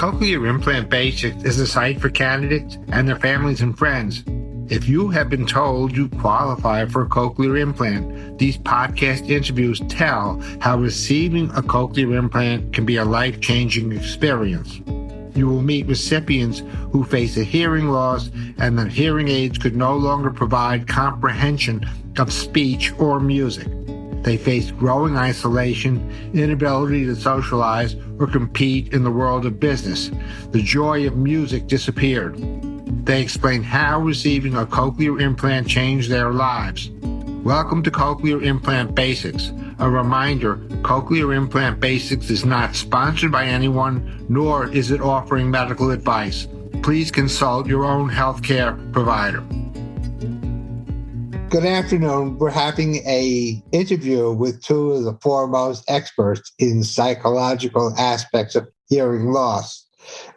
Cochlear Implant Basics is a site for candidates and their families and friends. If you have been told you qualify for a cochlear implant, these podcast interviews tell how receiving a cochlear implant can be a life changing experience. You will meet recipients who face a hearing loss and that hearing aids could no longer provide comprehension of speech or music. They face growing isolation, inability to socialize, or compete in the world of business. The joy of music disappeared. They explain how receiving a cochlear implant changed their lives. Welcome to Cochlear Implant Basics. A reminder Cochlear Implant Basics is not sponsored by anyone, nor is it offering medical advice. Please consult your own healthcare provider. Good afternoon. We're having a interview with two of the foremost experts in psychological aspects of hearing loss.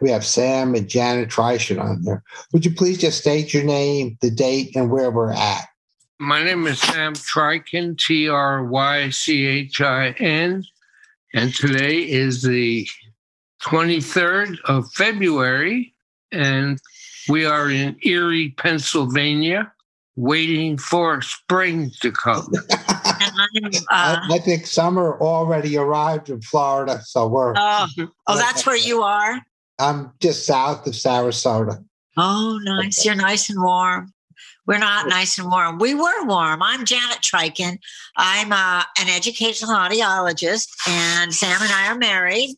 We have Sam and Janet Trychin on there. Would you please just state your name, the date, and where we're at? My name is Sam Trychin, T R Y C H I N, and today is the 23rd of February, and we are in Erie, Pennsylvania waiting for spring to come. uh, I, I, think summer already arrived in Florida, so we're. Oh, oh that's where you are. I'm just south of Sarasota. Oh, nice! You're nice and warm. We're not nice and warm. We were warm. I'm Janet Trychin. I'm uh, an educational audiologist, and Sam and I are married.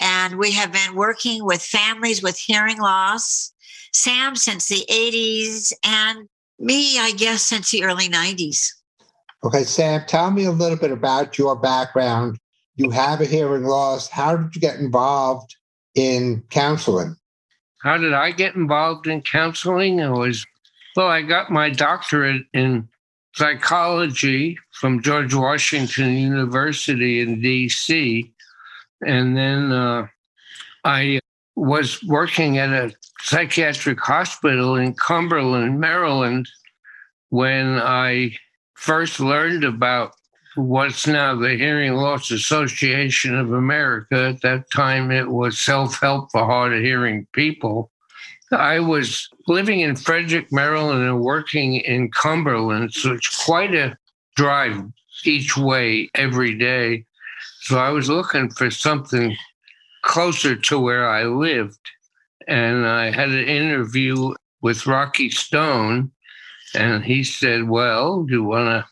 And we have been working with families with hearing loss. Sam since the 80s, and me, I guess, since the early 90s. Okay, Sam, tell me a little bit about your background. You have a hearing loss. How did you get involved in counseling? How did I get involved in counseling? I was, well, I got my doctorate in psychology from George Washington University in DC. And then uh, I was working at a psychiatric hospital in Cumberland, Maryland, when I first learned about what's now the Hearing Loss Association of America. At that time, it was Self Help for Hard of Hearing People. I was living in Frederick, Maryland, and working in Cumberland, so it's quite a drive each way every day. So I was looking for something closer to where I lived and I had an interview with Rocky Stone, and he said, Well, do you want to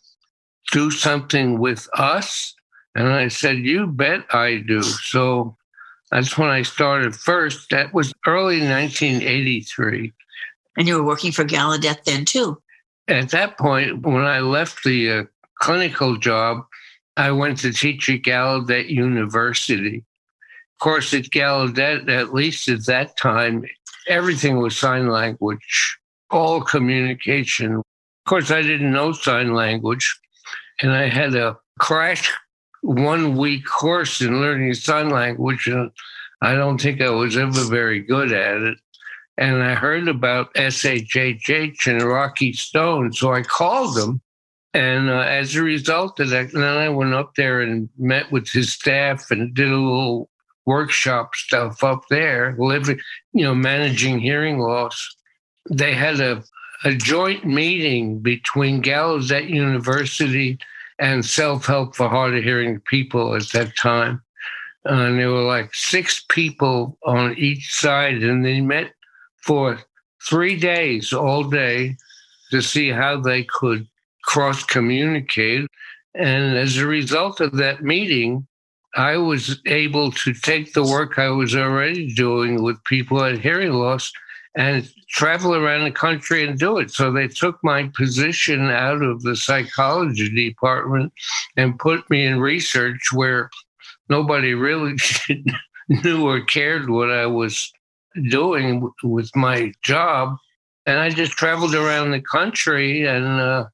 do something with us? And I said, You bet I do. So that's when I started first. That was early 1983. And you were working for Gallaudet then, too? At that point, when I left the uh, clinical job, I went to teach at Gallaudet University course, at Gallaudet, at least at that time, everything was sign language, all communication. Of course, I didn't know sign language, and I had a crash one week course in learning sign language, and I don't think I was ever very good at it. And I heard about SHHH and Rocky Stone, so I called them. And uh, as a result of that, then I went up there and met with his staff and did a little workshop stuff up there, living, you know, managing hearing loss. They had a, a joint meeting between Gallaudet University and Self Help for Hard of Hearing People at that time. And there were like six people on each side, and they met for three days, all day, to see how they could cross communicate. And as a result of that meeting, I was able to take the work I was already doing with people at hearing loss and travel around the country and do it. So they took my position out of the psychology department and put me in research where nobody really knew or cared what I was doing with my job. And I just traveled around the country and uh,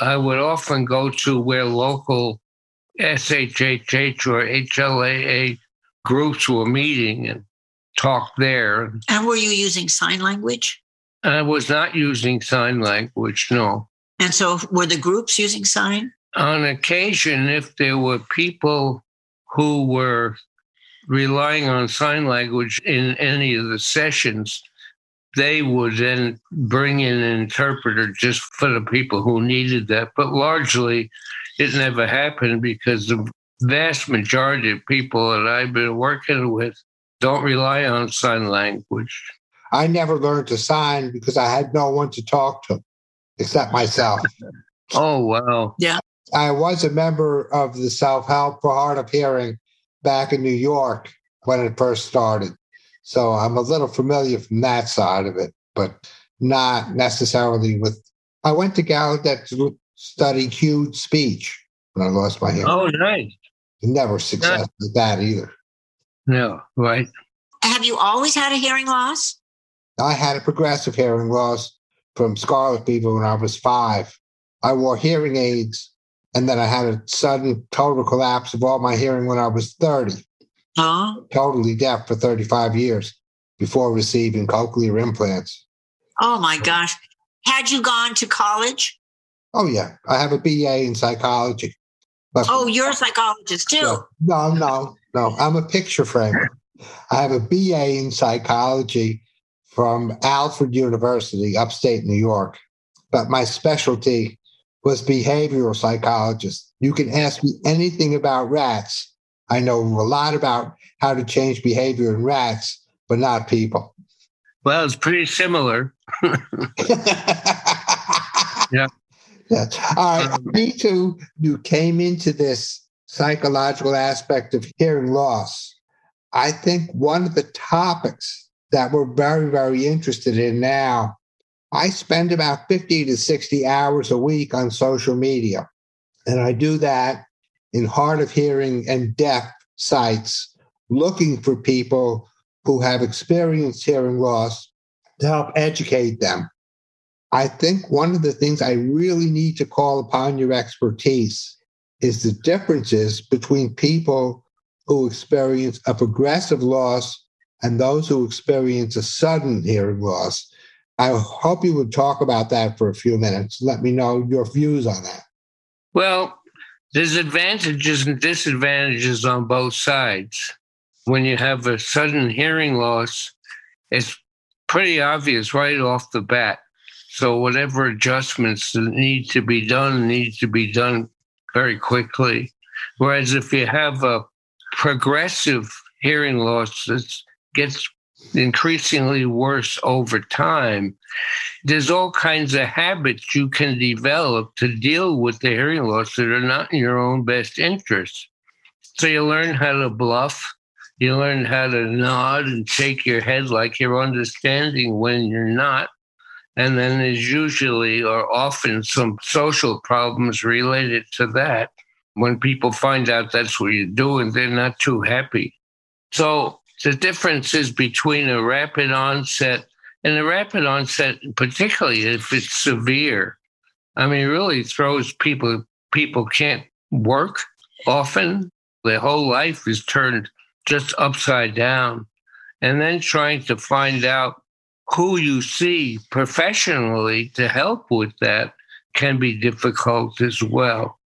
I would often go to where local SHHH or HLAA groups were meeting and talked there. And were you using sign language? I was not using sign language, no. And so were the groups using sign? On occasion, if there were people who were relying on sign language in any of the sessions, they would then bring in an interpreter just for the people who needed that. But largely, it never happened because the vast majority of people that I've been working with don't rely on sign language. I never learned to sign because I had no one to talk to except myself. oh, wow. Yeah. I was a member of the Self Help for Hard of Hearing back in New York when it first started. So I'm a little familiar from that side of it, but not necessarily with. I went to Gallaudet to study cued speech when I lost my hearing. Oh, nice. Never success nice. with that either. No, right. Have you always had a hearing loss? I had a progressive hearing loss from scarlet fever when I was five. I wore hearing aids, and then I had a sudden total collapse of all my hearing when I was 30. Huh? Totally deaf for 35 years before receiving cochlear implants. Oh my gosh. Had you gone to college? Oh, yeah. I have a BA in psychology. But, oh, you're a psychologist too? No, no, no. I'm a picture framer. I have a BA in psychology from Alfred University, upstate New York. But my specialty was behavioral psychologist. You can ask me anything about rats. I know a lot about how to change behavior in rats, but not people. Well, it's pretty similar. yeah. Yeah. All right. Me too. You came into this psychological aspect of hearing loss. I think one of the topics that we're very, very interested in now. I spend about 50 to 60 hours a week on social media. And I do that in hard of hearing and deaf sites, looking for people who have experienced hearing loss to help educate them. I think one of the things I really need to call upon your expertise is the differences between people who experience a progressive loss and those who experience a sudden hearing loss. I hope you would talk about that for a few minutes. Let me know your views on that. Well, there's advantages and disadvantages on both sides. When you have a sudden hearing loss, it's pretty obvious right off the bat. So whatever adjustments that need to be done need to be done very quickly. Whereas if you have a progressive hearing loss, that gets increasingly worse over time, there's all kinds of habits you can develop to deal with the hearing loss that are not in your own best interest. So you learn how to bluff, you learn how to nod and shake your head like you're understanding when you're not. And then there's usually or often some social problems related to that. When people find out that's what you're doing, they're not too happy. So the difference is between a rapid onset and a rapid onset, particularly if it's severe, I mean, really throws people, people can't work often. Their whole life is turned just upside down. And then trying to find out who you see professionally to help with that can be difficult as well.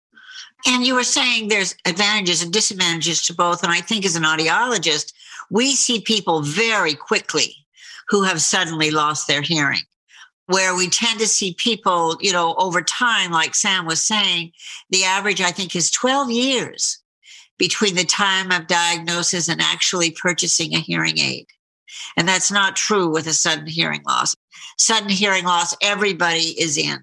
And you were saying there's advantages and disadvantages to both. And I think as an audiologist, we see people very quickly who have suddenly lost their hearing where we tend to see people, you know, over time, like Sam was saying, the average, I think, is 12 years between the time of diagnosis and actually purchasing a hearing aid. And that's not true with a sudden hearing loss. Sudden hearing loss, everybody is in.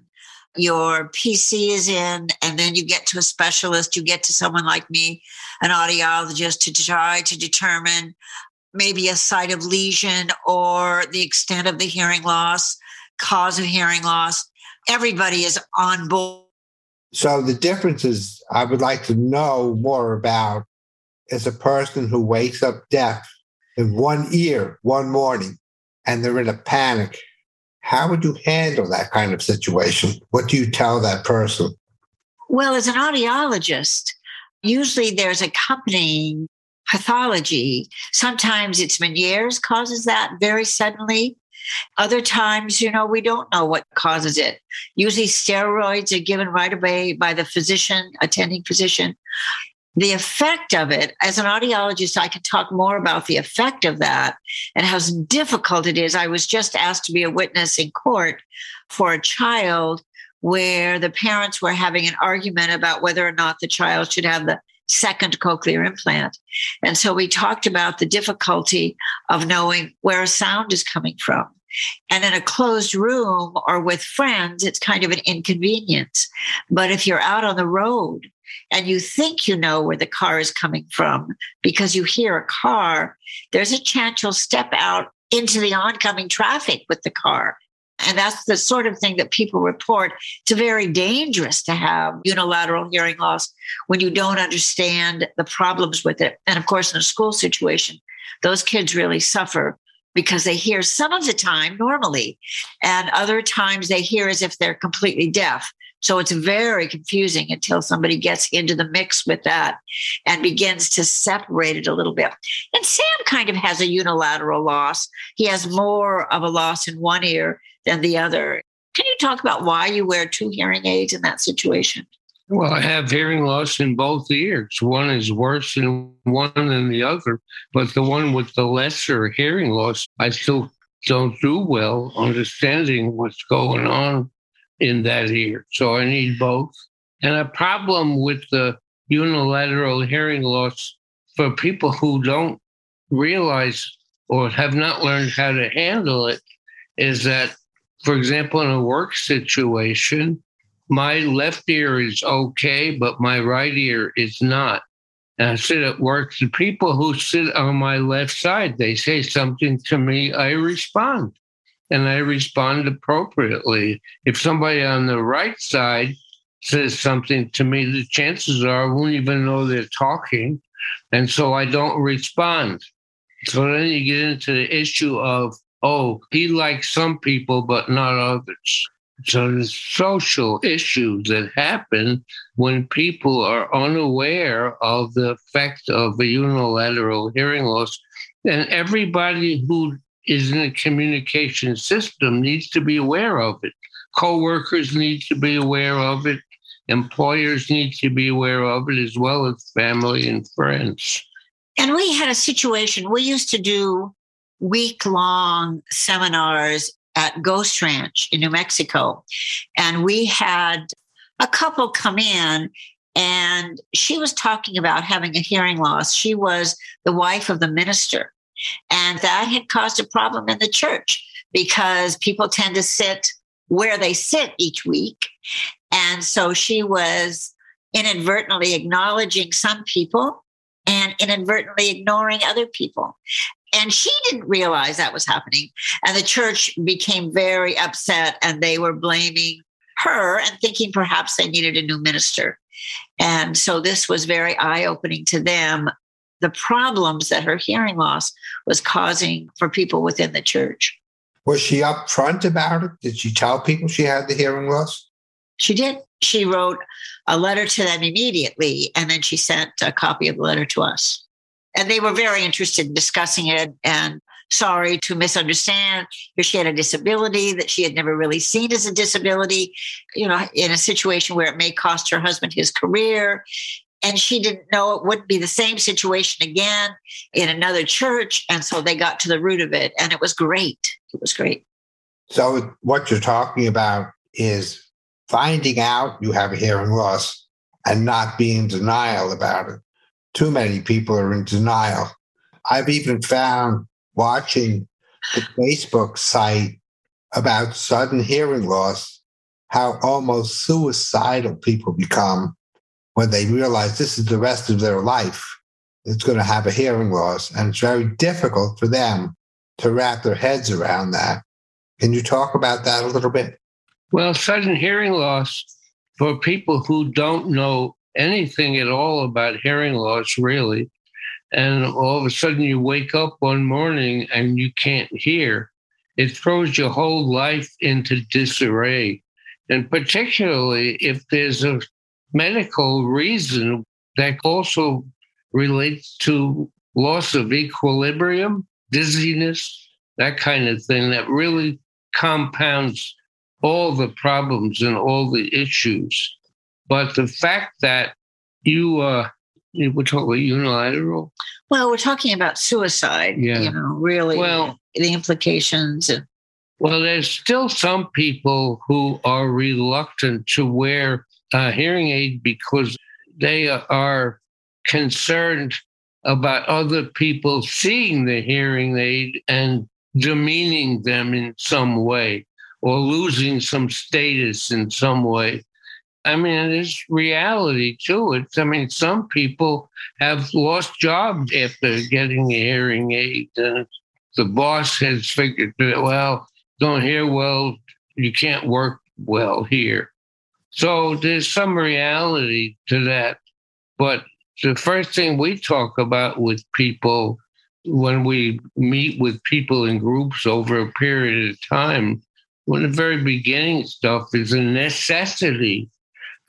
Your PC is in, and then you get to a specialist, you get to someone like me, an audiologist, to try to determine maybe a site of lesion or the extent of the hearing loss, cause of hearing loss. Everybody is on board. So the differences I would like to know more about is a person who wakes up deaf in one ear one morning and they're in a panic. How would you handle that kind of situation? What do you tell that person? Well, as an audiologist, usually there's accompanying pathology. Sometimes it's Meniere's causes that very suddenly. Other times, you know, we don't know what causes it. Usually, steroids are given right away by the physician, attending physician. The effect of it, as an audiologist, I can talk more about the effect of that and how difficult it is. I was just asked to be a witness in court for a child where the parents were having an argument about whether or not the child should have the second cochlear implant. And so we talked about the difficulty of knowing where a sound is coming from. And in a closed room or with friends, it's kind of an inconvenience. But if you're out on the road and you think you know where the car is coming from because you hear a car, there's a chance you'll step out into the oncoming traffic with the car. And that's the sort of thing that people report. It's very dangerous to have unilateral hearing loss when you don't understand the problems with it. And of course, in a school situation, those kids really suffer because they hear some of the time normally, and other times they hear as if they're completely deaf. So it's very confusing until somebody gets into the mix with that and begins to separate it a little bit. And Sam kind of has a unilateral loss. He has more of a loss in one ear than the other. Can you talk about why you wear two hearing aids in that situation? Well, I have hearing loss in both ears. One is worse than one than the other, but the one with the lesser hearing loss, I still don't do well understanding what's going on in that ear. So I need both. And a problem with the unilateral hearing loss for people who don't realize or have not learned how to handle it is that, for example, in a work situation, my left ear is okay, but my right ear is not. And I sit at work. The people who sit on my left side, they say something to me, I respond and I respond appropriately. If somebody on the right side says something to me, the chances are I won't even know they're talking. And so I don't respond. So then you get into the issue of, oh, he likes some people, but not others. So the social issues that happen when people are unaware of the effect of a unilateral hearing loss. And everybody who is in a communication system needs to be aware of it. Co-workers need to be aware of it. Employers need to be aware of it as well as family and friends. And we had a situation, we used to do week long seminars at Ghost Ranch in New Mexico. And we had a couple come in and she was talking about having a hearing loss. She was the wife of the minister. And that had caused a problem in the church because people tend to sit where they sit each week. And so she was inadvertently acknowledging some people and inadvertently ignoring other people. And she didn't realize that was happening. And the church became very upset and they were blaming her and thinking perhaps they needed a new minister. And so this was very eye opening to them the problems that her hearing loss was causing for people within the church. Was she upfront about it? Did she tell people she had the hearing loss? She did. She wrote a letter to them immediately, and then she sent a copy of the letter to us. And they were very interested in discussing it and sorry to misunderstand if she had a disability that she had never really seen as a disability, you know, in a situation where it may cost her husband his career and she didn't know it wouldn't be the same situation again in another church and so they got to the root of it and it was great. It was great. So what you're talking about is finding out you have a hearing loss and not being in denial about it. Too many people are in denial. I've even found watching the facebook site about sudden hearing loss how almost suicidal people become when they realize this is the rest of their life, it's going to have a hearing loss. And it's very difficult for them to wrap their heads around that. Can you talk about that a little bit? Well, sudden hearing loss for people who don't know anything at all about hearing loss, really, and all of a sudden you wake up one morning and you can't hear, it throws your whole life into disarray. And particularly if there's a medical reason that also relates to loss of equilibrium, dizziness, that kind of thing that really compounds all the problems and all the issues. But the fact that you uh, We're talking about unilateral. Well, we're talking about suicide. Yeah. You know, really. Well- the implications. And, Well, there's still some people who are reluctant to wear a hearing aid because they are concerned about other people seeing the hearing aid and demeaning them in some way or losing some status in some way. I mean, there's reality to it. I mean, some people have lost jobs after getting a hearing aid, and the boss has figured well, don't hear well, you can't work well here. So there's some reality to that. But the first thing we talk about with people when we meet with people in groups over a period of time, when the very beginning stuff is a necessity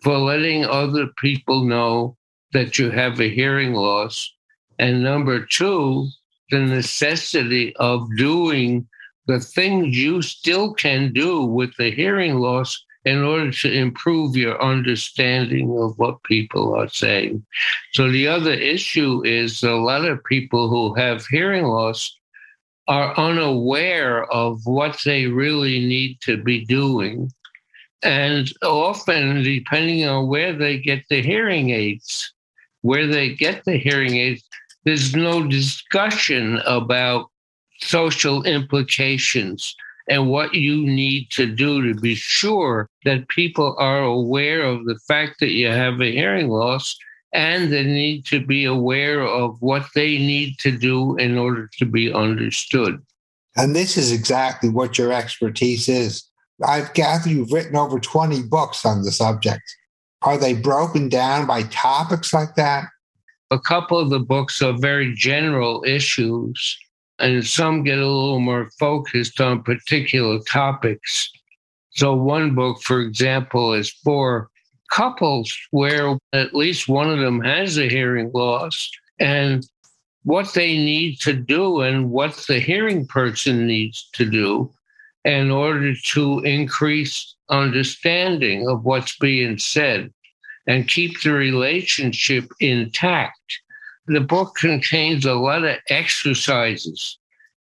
for letting other people know that you have a hearing loss. And number two, the necessity of doing the things you still can do with the hearing loss in order to improve your understanding of what people are saying. So the other issue is a lot of people who have hearing loss are unaware of what they really need to be doing. And often, depending on where they get the hearing aids, where they get the hearing aids, there's no discussion about social implications and what you need to do to be sure that people are aware of the fact that you have a hearing loss and they need to be aware of what they need to do in order to be understood. And this is exactly what your expertise is. I've gathered you've written over 20 books on the subject. Are they broken down by topics like that? A couple of the books are very general issues, and some get a little more focused on particular topics. So, one book, for example, is for couples where at least one of them has a hearing loss and what they need to do and what the hearing person needs to do in order to increase understanding of what's being said and keep the relationship intact. The book contains a lot of exercises.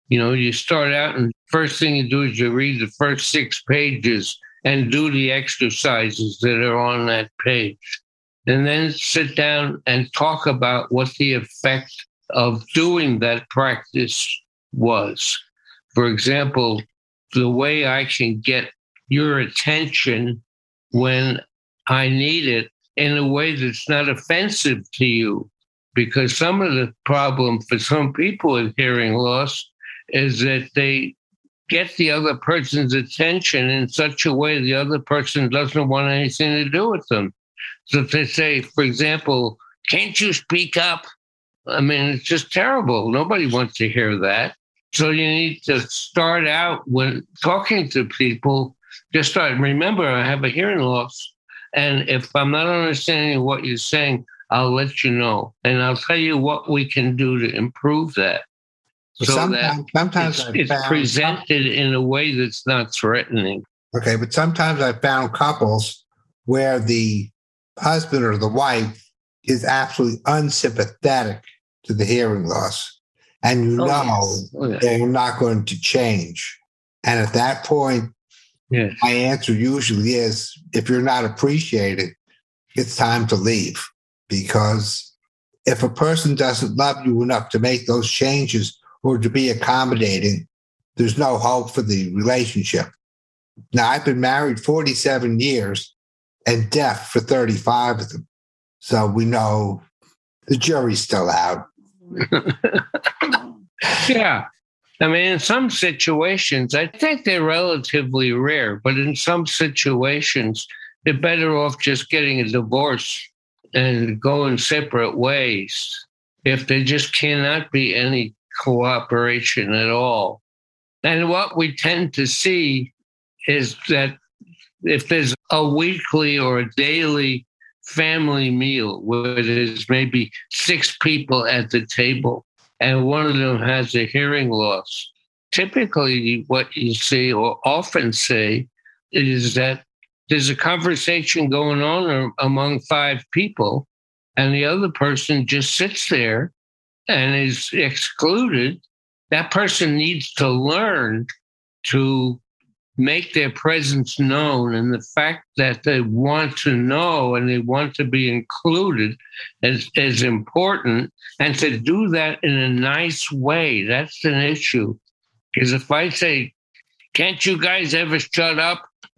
You know, you start out and first thing you do is you read the first six pages and do the exercises that are on that page. And then sit down and talk about what the effect of doing that practice was. For example, the way I can get your attention when I need it in a way that's not offensive to you. Because some of the problem for some people with hearing loss is that they get the other person's attention in such a way the other person doesn't want anything to do with them. So if they say, for example, can't you speak up? I mean, it's just terrible. Nobody wants to hear that. So you need to start out when talking to people, just start. Remember, I have a hearing loss. And if I'm not understanding what you're saying, I'll let you know. And I'll tell you what we can do to improve that. So So sometimes, that sometimes it's, it's presented in a way that's not threatening. Okay, but sometimes I've found couples where the husband or the wife is absolutely unsympathetic to the hearing loss. And you Oh, know yes. Oh, they're not going to change. And at that point, Yes. my answer usually is if you're not appreciated, it's time to leave. Because if a person doesn't love you enough to make those changes or to be accommodating, there's no hope for the relationship. Now, I've been married 47 years and deaf for 35 of them. So we know the jury's still out. Yeah. I mean, in some situations, I think they're relatively rare, but in some situations, they're better off just getting a divorce and going separate ways if there just cannot be any cooperation at all. And what we tend to see is that if there's a weekly or a daily family meal where there's maybe six people at the table, and one of them has a hearing loss. Typically, what you see or often see is that there's a conversation going on among five people, and the other person just sits there and is excluded, that person needs to learn to make their presence known and the fact that they want to know and they want to be included is, is important and to do that in a nice way that's an issue. Because if i say can't you guys ever shut up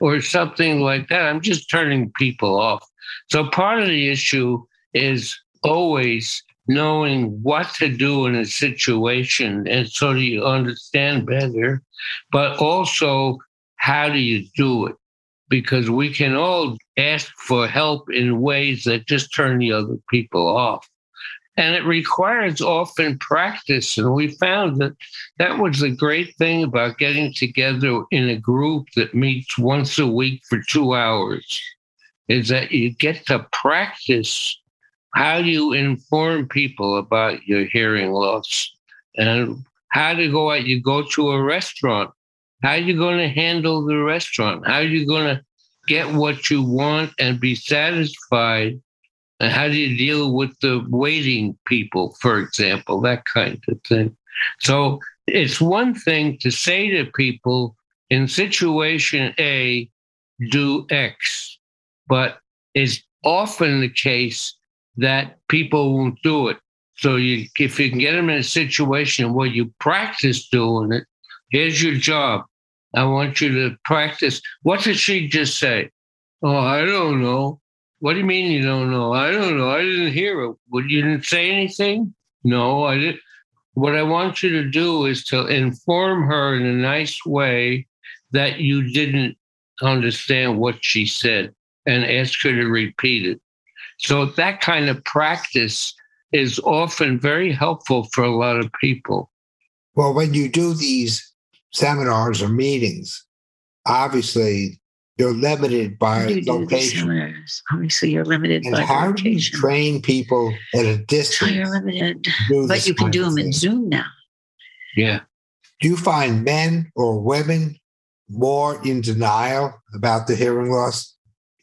or something like that i'm just turning people off so part of the issue is always knowing what to do in a situation and so you understand better, but also how do you do it? Because we can all ask for help in ways that just turn the other people off. And it requires often practice. And we found that that was the great thing about getting together in a group that meets once a week for two hours is that you get to practice how you inform people about your hearing loss and how to go out. You go to a restaurant. How are you going to handle the restaurant? How are you going to get what you want and be satisfied and how do you deal with the waiting people for example that kind of thing so it's one thing to say to people in situation a do x but it's often the case that people won't do it. So you, if you can get them in a situation where you practice doing it, here's your job. I want you to practice. What did she just say? Oh, I don't know. What do you mean you don't know? I don't know. I didn't hear it. What, you didn't say anything? No, I didn't. What I want you to do is to inform her in a nice way that you didn't understand what she said and ask her to repeat it. So that kind of practice is often very helpful for a lot of people. Well, when you do these seminars or meetings, obviously you're limited by You location. Obviously, you're limited And by how do you train people at a distance? So distance? you're limited, but you can do of them in? Zoom now. Yeah. Do you find men or women more in denial about the hearing loss?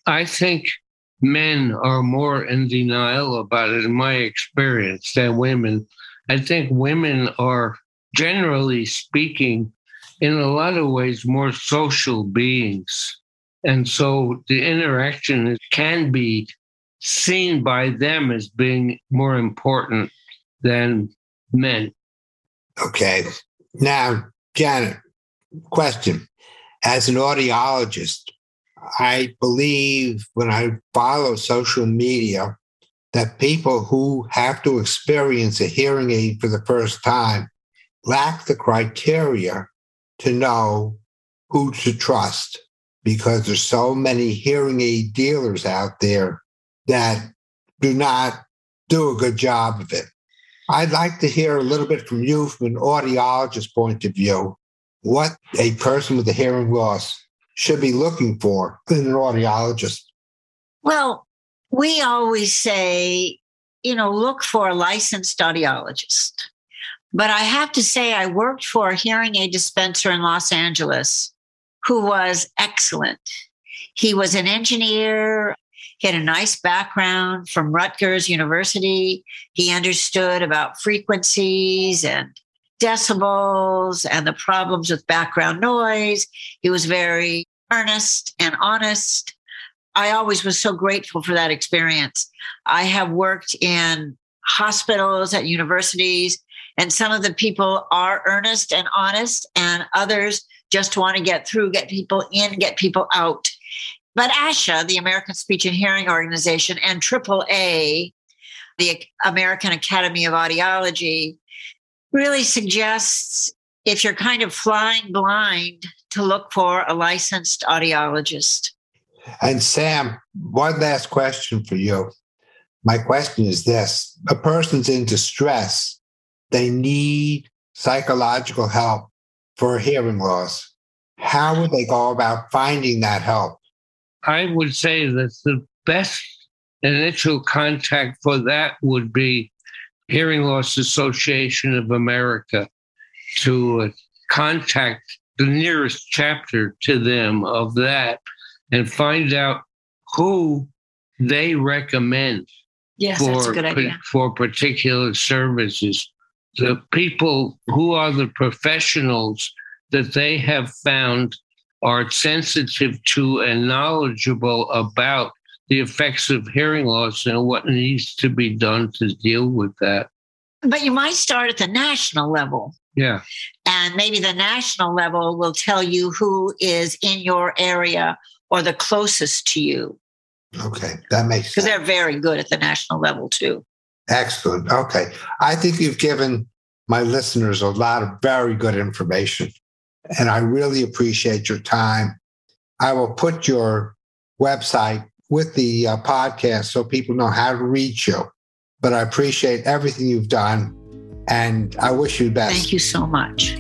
I think men are more in denial about it, in my experience, than women. I think women are, generally speaking, in a lot of ways, more social beings. And so the interaction can be seen by them as being more important than men. Okay. Now, Janet, question. As an audiologist, I believe when I follow social media that people who have to experience a hearing aid for the first time lack the criteria to know who to trust because there's so many hearing aid dealers out there that do not do a good job of it. I'd like to hear a little bit from you from an audiologist point of view, what a person with a hearing loss should be looking for in an audiologist. Well, we always say, you know, look for a licensed audiologist. But I have to say, I worked for a hearing aid dispenser in Los Angeles who was excellent. He was an engineer. He had a nice background from Rutgers University. He understood about frequencies and decibels and the problems with background noise. He was very earnest and honest. I always was so grateful for that experience. I have worked in hospitals, at universities, and some of the people are earnest and honest, and others just want to get through, get people in, get people out. But ASHA, the American Speech and Hearing Organization, and AAA, the American Academy of Audiology, really suggests if you're kind of flying blind to look for a licensed audiologist. And Sam, one last question for you. My question is this a person's in distress, they need psychological help for hearing loss. How would they go about finding that help? I would say that the best initial contact for that would be Hearing Loss Association of America to uh, contact the nearest chapter to them of that and find out who they recommend Yes, that's a good idea. for particular services. The people who are the professionals that they have found are sensitive to and knowledgeable about the effects of hearing loss and what needs to be done to deal with that. But you might start at the national level. Yeah. And maybe the national level will tell you who is in your area or the closest to you. Okay, that makes sense. Because they're very good at the national level too. Excellent. Okay. I think you've given my listeners a lot of very good information, and I really appreciate your time. I will put your website with the uh, podcast so people know how to reach you. But I appreciate everything you've done, and I wish you the best. Thank you so much.